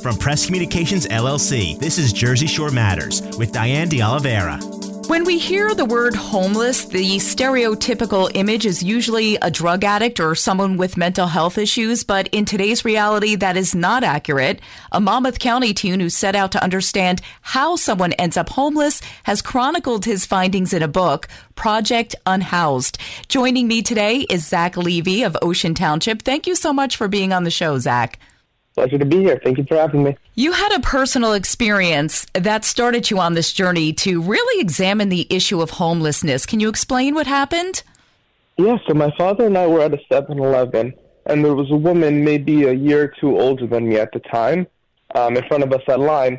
From Press Communications LLC, this is Jersey Shore Matters with Diane De Oliveira. When we hear the word homeless, the stereotypical image is usually a drug addict or someone with mental health issues, but in today's reality, that is not accurate. A Monmouth County teen who set out to understand how someone ends up homeless has chronicled his findings in a book, Project Unhoused. Joining me today is Zac Levy of Ocean Township. Thank you so much for being on the show, Zac. Pleasure to be here. Thank you for having me. You had a personal experience that started you on this journey to really examine the issue of homelessness. Can you explain what happened? Yeah, so my father and I were at a 7 Eleven, and there was a woman maybe a year or two older than me at the time um, in front of us at line.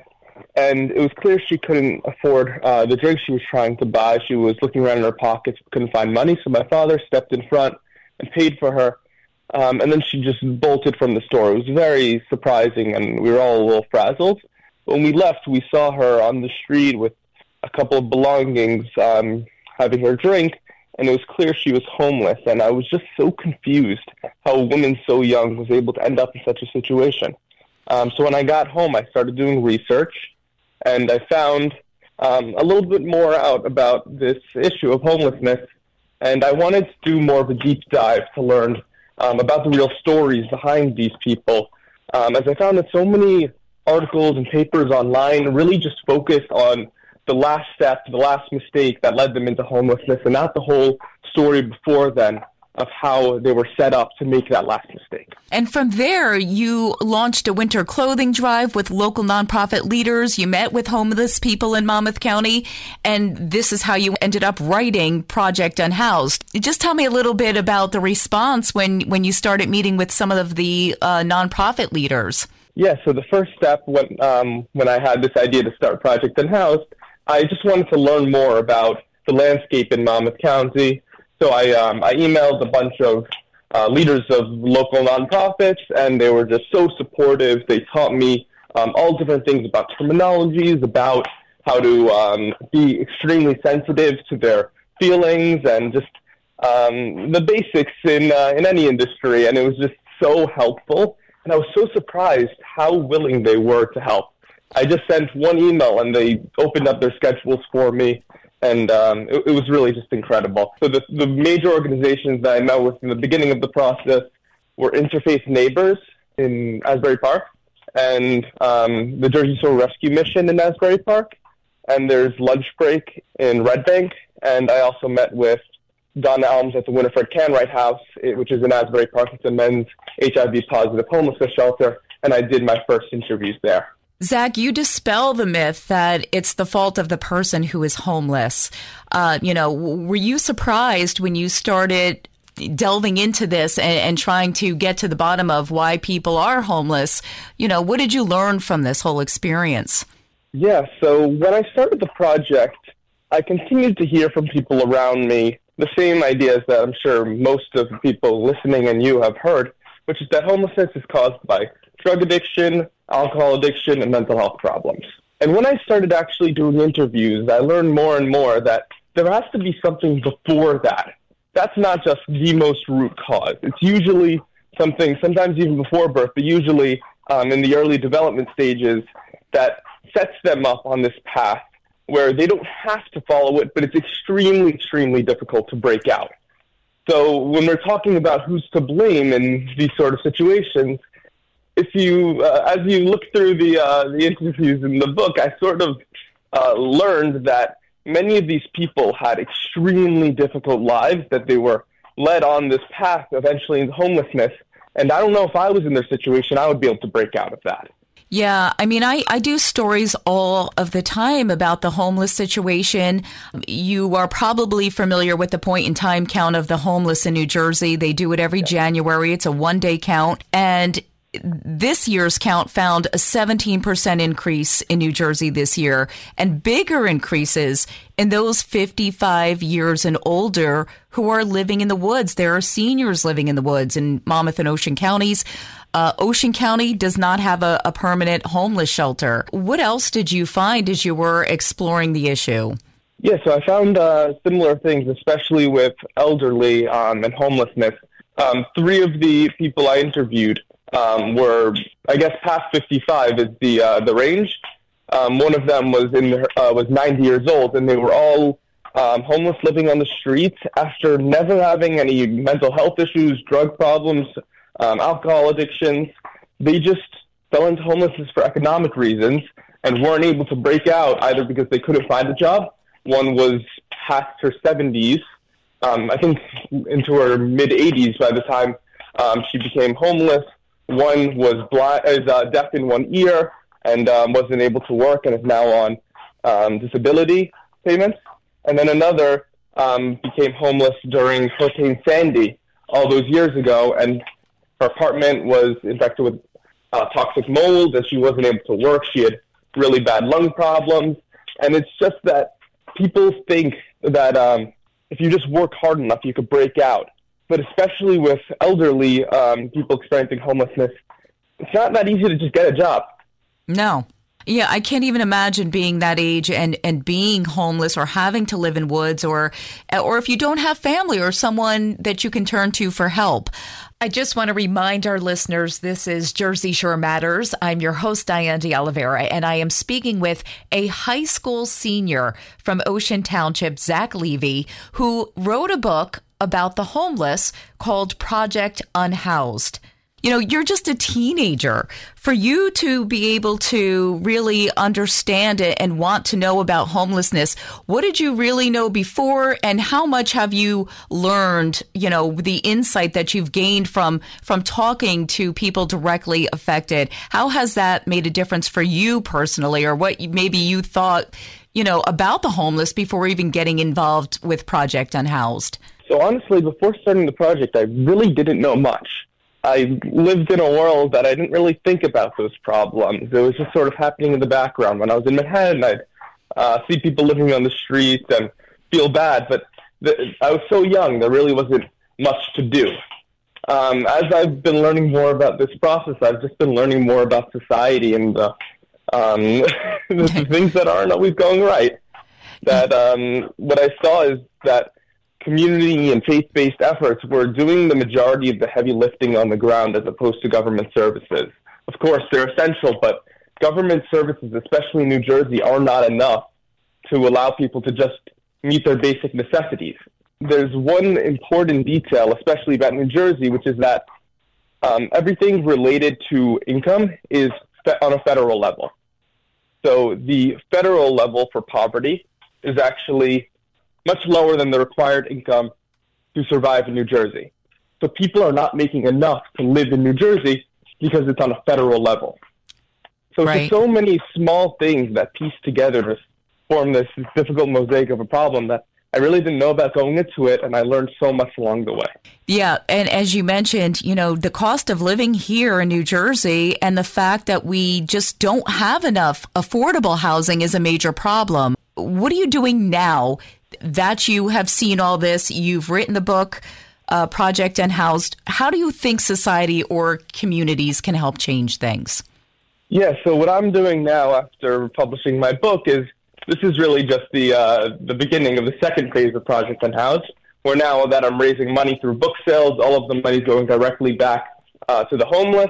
And it was clear she couldn't afford uh, the drink she was trying to buy. She was looking around in her pockets, couldn't find money. So my father stepped in front and paid for her. Um, and then she just bolted from the store. It was very surprising, and we were all a little frazzled. When we left, we saw her on the street with a couple of belongings, um, having her drink, and it was clear she was homeless. And I was just so confused how a woman so young was able to end up in such a situation. Um, so when I got home, I started doing research, and I found um, a little bit more out about this issue of homelessness. And I wanted to do more of a deep dive to learn um, about the real stories behind these people. Um, as I found that so many articles and papers online really just focused on the last step, the last mistake that led them into homelessness, and not the whole story before then of how they were set up to make that last mistake. And from there, you launched a winter clothing drive with local nonprofit leaders. You met with homeless people in Monmouth County, and this is how you ended up writing Project Unhoused. Just tell me a little bit about the response when, when you started meeting with some of the uh, nonprofit leaders. Yeah, so the first step when, um, when I had this idea to start Project Unhoused, I just wanted to learn more about the landscape in Monmouth County, so I um, I emailed a bunch of uh, leaders of local nonprofits, and they were just so supportive. They taught me um, all different things about terminologies, about how to um, be extremely sensitive to their feelings, and just um, the basics in uh, in any industry. And it was just so helpful, and I was so surprised how willing they were to help. I just sent one email, and they opened up their schedules for me and um, it, it, was really just incredible. So the, the major organizations that I met with in the beginning of the process were Interfaith Neighbors in Asbury Park, and um, the Jersey Shore Rescue Mission in Asbury Park, and there's Lunch Break in Red Bank, and I also met with Donna Elms at the Winifred Canright House, which is in Asbury Park. It's a men's HIV positive homelessness shelter, and I did my first interviews there. Zac, you dispel the myth that it's the fault of the person who is homeless. Uh, you know, were you surprised when you started delving into this and, and, trying to get to the bottom of why people are homeless? You know, what did you learn from this whole experience? Yeah, so when I started the project, I continued to hear from people around me the same ideas that I'm sure most of the people listening and you have heard, which is that homelessness is caused by drug addiction, alcohol addiction, and mental health problems. And when I started actually doing interviews, I learned more and more that there has to be something before that. That's not just the most root cause. It's usually something, sometimes even before birth, but usually um, in the early development stages that sets them up on this path where they don't have to follow it, but it's extremely, extremely difficult to break out. So when we're talking about who's to blame in these sort of situations, if you, uh, as you look through the uh, the interviews in the book, I sort of uh, learned that many of these people had extremely difficult lives. That they were led on this path eventually into homelessness. And I don't know if I was in their situation, I would be able to break out of that. Yeah, I mean, I, I do stories all of the time about the homeless situation. You are probably familiar with the point in time count of the homeless in New Jersey. They do it every January. It's a one day count. And this year's count found a 17% increase in New Jersey this year and bigger increases in those 55 years and older who are living in the woods. There are seniors living in the woods in Monmouth and Ocean counties. Uh, Ocean County does not have a, a permanent homeless shelter. What else did you find as you were exploring the issue? Yeah, so I found uh, similar things, especially with elderly um, and homelessness. Um, three of the people I interviewed um, were, I guess, past 55 is the uh, the range. Um, one of them was in uh, was 90 years old, and they were all um, homeless, living on the streets after never having any mental health issues, drug problems, um, alcohol addictions. They just fell into homelessness for economic reasons and weren't able to break out either because they couldn't find a job. One was past her 70s, um, I think into her mid 80s by the time um, she became homeless. One was blind, is uh, deaf in one ear and um, wasn't able to work and is now on um, disability payments. And then another um, became homeless during Hurricane Sandy all those years ago, and her apartment was infected with uh, toxic mold, and she wasn't able to work. She had really bad lung problems, and it's just that people think that um, if you just work hard enough, you could break out. But especially with elderly um, people experiencing homelessness, it's not that easy to just get a job. No. Yeah, I can't even imagine being that age and, and being homeless or having to live in woods or or if you don't have family or someone that you can turn to for help. I just want to remind our listeners this is Jersey Shore Matters. I'm your host, Diane de Oliveira, and I am speaking with a high school senior from Ocean Township, Zac Levy, who wrote a book about the homeless called Project Unhoused. You know, you're just a teenager. For you to be able to really understand it and want to know about homelessness, what did you really know before and how much have you learned, you know, the insight that you've gained from from talking to people directly affected? How has that made a difference for you personally or what maybe you thought, you know, about the homeless before even getting involved with Project Unhoused? So honestly, before starting the project, I really didn't know much. I lived in a world that I didn't really think about those problems. It was just sort of happening in the background. When I was in Manhattan, I'd uh, see people living on the streets and feel bad, but the, I was so young, there really wasn't much to do. Um, as I've been learning more about this process, I've just been learning more about society and uh, um, the things that aren't always going right. That um, what I saw is that community and faith-based efforts were doing the majority of the heavy lifting on the ground as opposed to government services. Of course, they're essential, but government services, especially in New Jersey, are not enough to allow people to just meet their basic necessities. There's one important detail, especially about New Jersey, which is that um, everything related to income is fe- on a federal level. So the federal level for poverty is actually much lower than the required income to survive in New Jersey. So people are not making enough to live in New Jersey because it's on a federal level. So right. so many small things that piece together to form this difficult mosaic of a problem that I really didn't know about going into it, and I learned so much along the way. Yeah, and as you mentioned, you know, the cost of living here in New Jersey and the fact that we just don't have enough affordable housing is a major problem. What are you doing now that you have seen all this, you've written the book, uh, Project Unhoused. How do you think society or communities can help change things? Yeah, so what I'm doing now after publishing my book is this is really just the uh, the beginning of the second phase of Project Unhoused. Where now that I'm raising money through book sales, all of the money is going directly back uh, to the homeless.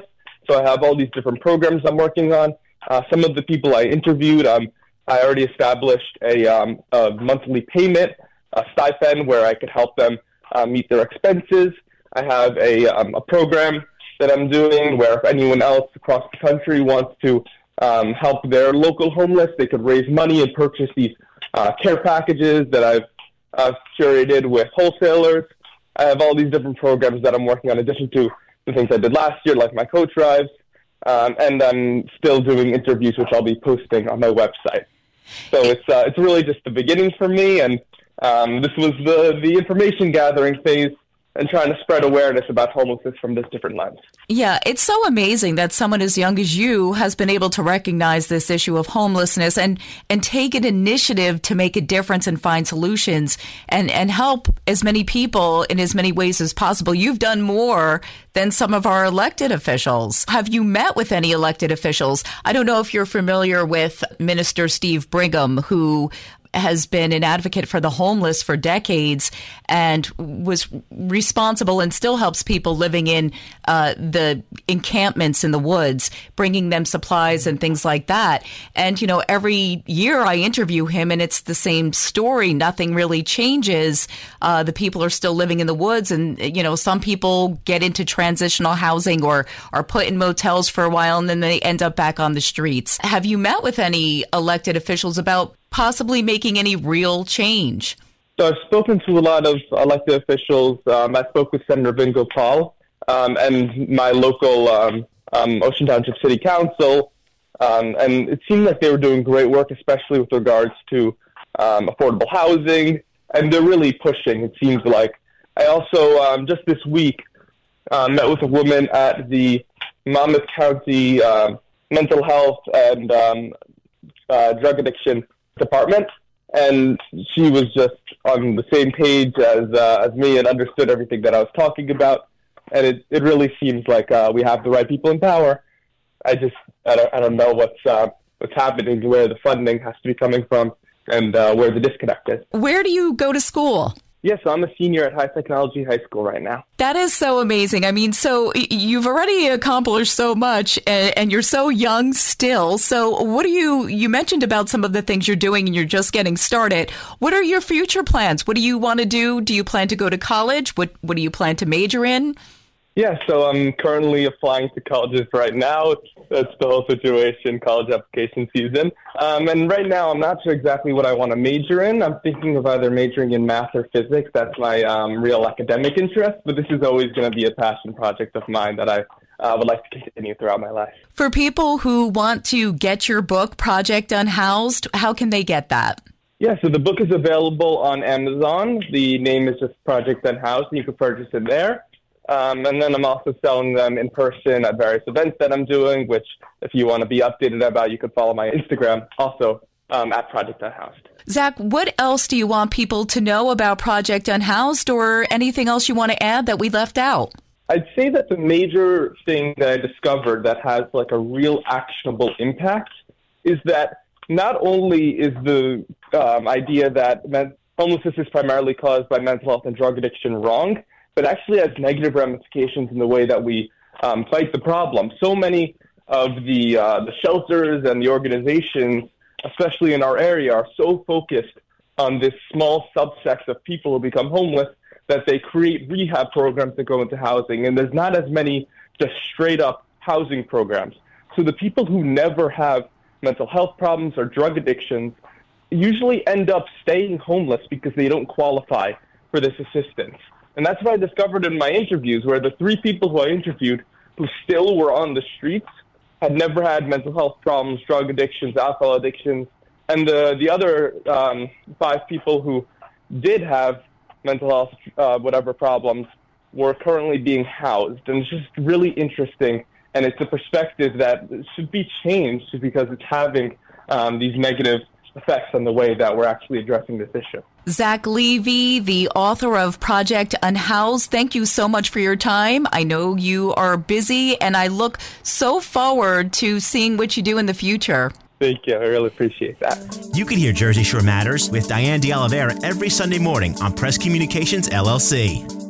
So I have all these different programs I'm working on. Uh, some of the people I interviewed, um, I already established a, um, a monthly payment, a stipend where I could help them uh, meet their expenses. I have a, um, a program that I'm doing where if anyone else across the country wants to um, help their local homeless, they could raise money and purchase these uh, care packages that I've uh, curated with wholesalers. I have all these different programs that I'm working on, in addition to the things I did last year, like my coach drives. Um, and I'm still doing interviews, which I'll be posting on my website. So it's uh, it's really just the beginning for me, and um, this was the the information gathering phase and trying to spread awareness about homelessness from this different lens. Yeah, it's so amazing that someone as young as you has been able to recognize this issue of homelessness and and take an initiative to make a difference and find solutions and and help as many people in as many ways as possible. You've done more than some of our elected officials. Have you met with any elected officials? I don't know if you're familiar with Minister Steve Brigham who has been an advocate for the homeless for decades and was responsible and still helps people living in uh, the encampments in the woods, bringing them supplies and things like that. And, you know, every year I interview him and it's the same story. Nothing really changes. Uh, the people are still living in the woods and, you know, some people get into transitional housing or are put in motels for a while and then they end up back on the streets. Have you met with any elected officials about possibly making any real change? So I've spoken to a lot of elected officials. Um, I spoke with Senator Vin Gopal um, and my local um, um Ocean Township City Council, um, and it seemed like they were doing great work, especially with regards to um, affordable housing, and they're really pushing. It seems like. I also just this week met with a woman at the Monmouth County uh, Mental Health and uh, Drug Addiction Department, and she was just on the same page as uh, as me and understood everything that I was talking about. And it, it really seems like uh, we have the right people in power. I just I don't, I don't know what's uh, what's happening, where the funding has to be coming from, and uh, where the disconnect is. Where do you go to school? Yes, I'm a senior at High Technology High School right now. That is so amazing. I mean, so you've already accomplished so much and, and, you're so young still. So, what are you, you mentioned about some of the things you're doing and you're just getting started. What are your future plans? What do you want to do? Do you plan to go to college? What, what do you plan to major in? Yeah, so I'm currently applying to colleges right now. That's the whole situation, college application season. Um, and right now, I'm not sure exactly what I want to major in. I'm thinking of either majoring in math or physics. That's my um, real academic interest. But this is always going to be a passion project of mine that I uh, would like to continue throughout my life. For people who want to get your book, Project Unhoused, how can they get that? Yeah, so the book is available on Amazon. The name is just Project Unhoused, and you can purchase it there. Um, and then I'm also selling them in person at various events that I'm doing, which if you want to be updated about, you could follow my Instagram also um, at Project Unhoused. Zac, what else do you want people to know about Project Unhoused or anything else you want to add that we left out? I'd say that the major thing that I discovered that has like a real actionable impact is that not only is the um, idea that men- homelessness is primarily caused by mental health and drug addiction wrong, but actually has negative ramifications in the way that we um, fight the problem. So many of the uh, the shelters and the organizations, especially in our area, are so focused on this small subset of people who become homeless that they create rehab programs that go into housing, and there's not as many just straight up housing programs. So the people who never have mental health problems or drug addictions usually end up staying homeless because they don't qualify for this assistance. And that's what I discovered in my interviews, where the three people who I interviewed who still were on the streets had never had mental health problems, drug addictions, alcohol addictions, and the the other um, five people who did have mental health, uh, whatever problems, were currently being housed. And it's just really interesting, and it's a perspective that should be changed because it's having um, these negative effects on the way that we're actually addressing this issue. Zac Levy, the author of Project Unhoused, thank you so much for your time. I know you are busy, and I look so forward to seeing what you do in the future. Thank you. I really appreciate that. You can hear Jersey Shore Matters with Diane De Oliveira every Sunday morning on Press Communications LLC.